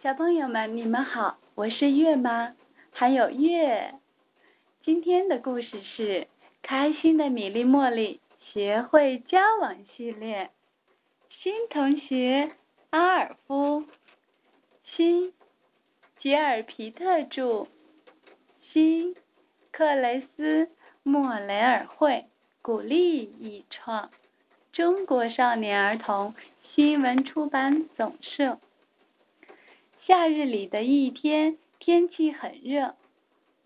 小朋友们，你们好，我是月妈，还有月。今天的故事是《开心的米粒茉莉学会交往系列》，新同学阿尔夫，新吉尔皮特著，新克雷斯莫雷尔绘，鼓励译创，中国少年儿童新闻出版总社。夏日里的一天，天气很热。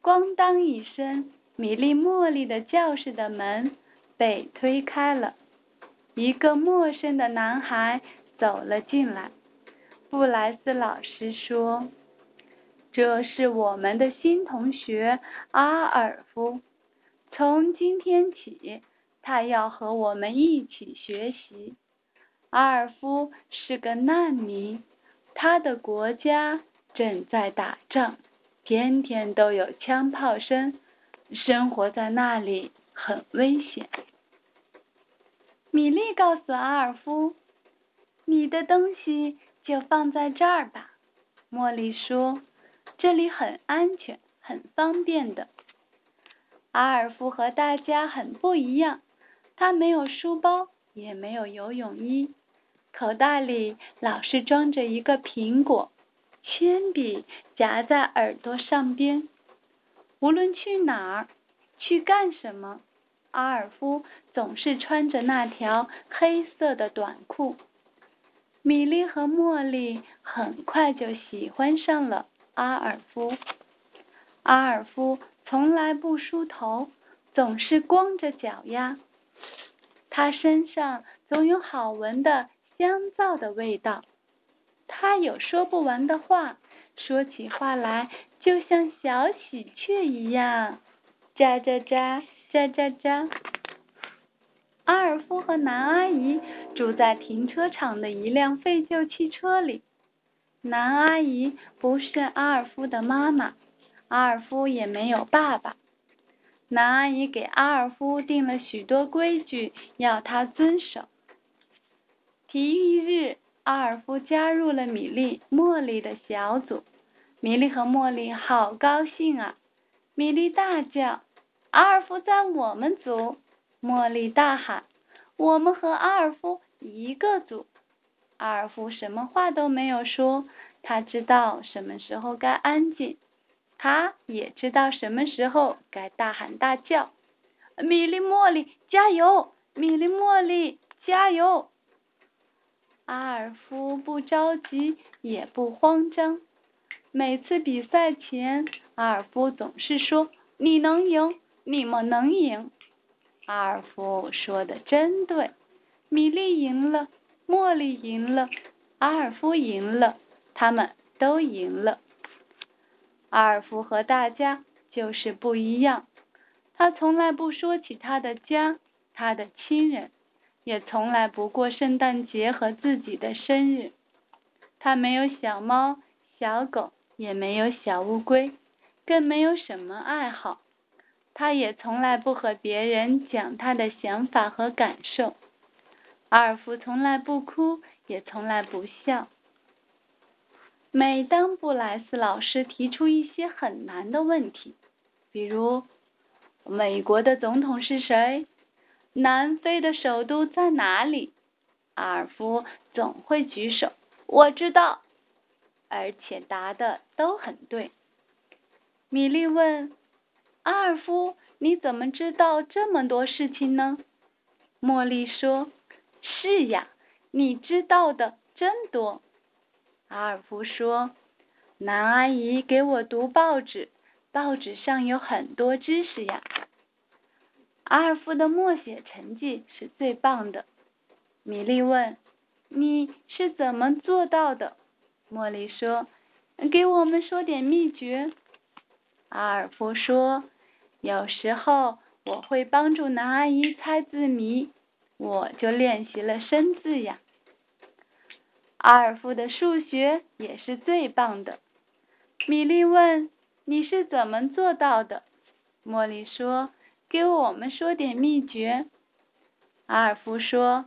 咣当一声，米粒茉莉的教室的门被推开了，一个陌生的男孩走了进来。布莱斯老师说：“这是我们的新同学阿尔夫，从今天起，他要和我们一起学习。阿尔夫是个难民。”他的国家正在打仗，天天都有枪炮声，生活在那里很危险。米莉告诉阿尔夫：“你的东西就放在这儿吧。”茉莉说：“这里很安全，很方便的。”阿尔夫和大家很不一样，他没有书包，也没有游泳衣。口袋里老是装着一个苹果，铅笔夹在耳朵上边。无论去哪儿，去干什么，阿尔夫总是穿着那条黑色的短裤。米莉和茉莉很快就喜欢上了阿尔夫。阿尔夫从来不梳头，总是光着脚丫。他身上总有好闻的。香皂的味道，他有说不完的话，说起话来就像小喜鹊一样，喳喳喳，喳喳喳。阿尔夫和南阿姨住在停车场的一辆废旧汽车里。南阿姨不是阿尔夫的妈妈，阿尔夫也没有爸爸。南阿姨给阿尔夫定了许多规矩，要他遵守。体育日，阿尔夫加入了米莉、茉莉的小组。米莉和茉莉好高兴啊！米莉大叫：“阿尔夫在我们组！”茉莉大喊：“我们和阿尔夫一个组！”阿尔夫什么话都没有说，他知道什么时候该安静，他也知道什么时候该大喊大叫。米莉、茉莉，加油！米莉、茉莉，加油！阿尔夫不着急，也不慌张。每次比赛前，阿尔夫总是说：“你能赢，你们能赢。”阿尔夫说的真对。米莉赢了，茉莉赢了，阿尔夫赢了，他们都赢了。阿尔夫和大家就是不一样。他从来不说起他的家，他的亲人。也从来不过圣诞节和自己的生日。他没有小猫、小狗，也没有小乌龟，更没有什么爱好。他也从来不和别人讲他的想法和感受。阿尔夫从来不哭，也从来不笑。每当布莱斯老师提出一些很难的问题，比如美国的总统是谁？南非的首都在哪里？阿尔夫总会举手，我知道，而且答的都很对。米莉问阿尔夫：“你怎么知道这么多事情呢？”茉莉说：“是呀，你知道的真多。”阿尔夫说：“南阿姨给我读报纸，报纸上有很多知识呀。”阿尔夫的默写成绩是最棒的。米莉问：“你是怎么做到的？”茉莉说：“给我们说点秘诀。”阿尔夫说：“有时候我会帮助男阿姨猜字谜，我就练习了生字呀。”阿尔夫的数学也是最棒的。米莉问：“你是怎么做到的？”茉莉说。给我们说点秘诀。阿尔夫说：“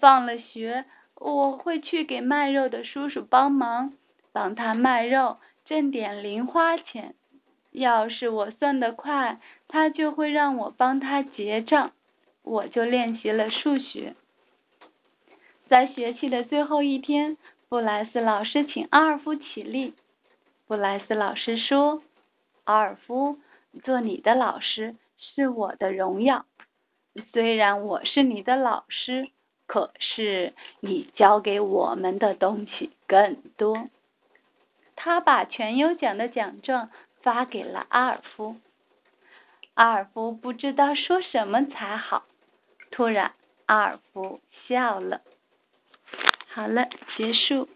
放了学，我会去给卖肉的叔叔帮忙，帮他卖肉，挣点零花钱。要是我算得快，他就会让我帮他结账。我就练习了数学。在学期的最后一天，布莱斯老师请阿尔夫起立。布莱斯老师说：“阿尔夫，做你的老师是我的荣耀。虽然我是你的老师，可是你教给我们的东西更多。”他把全优奖的奖状发给了阿尔夫。阿尔夫不知道说什么才好。突然，阿尔夫笑了。好了，结束。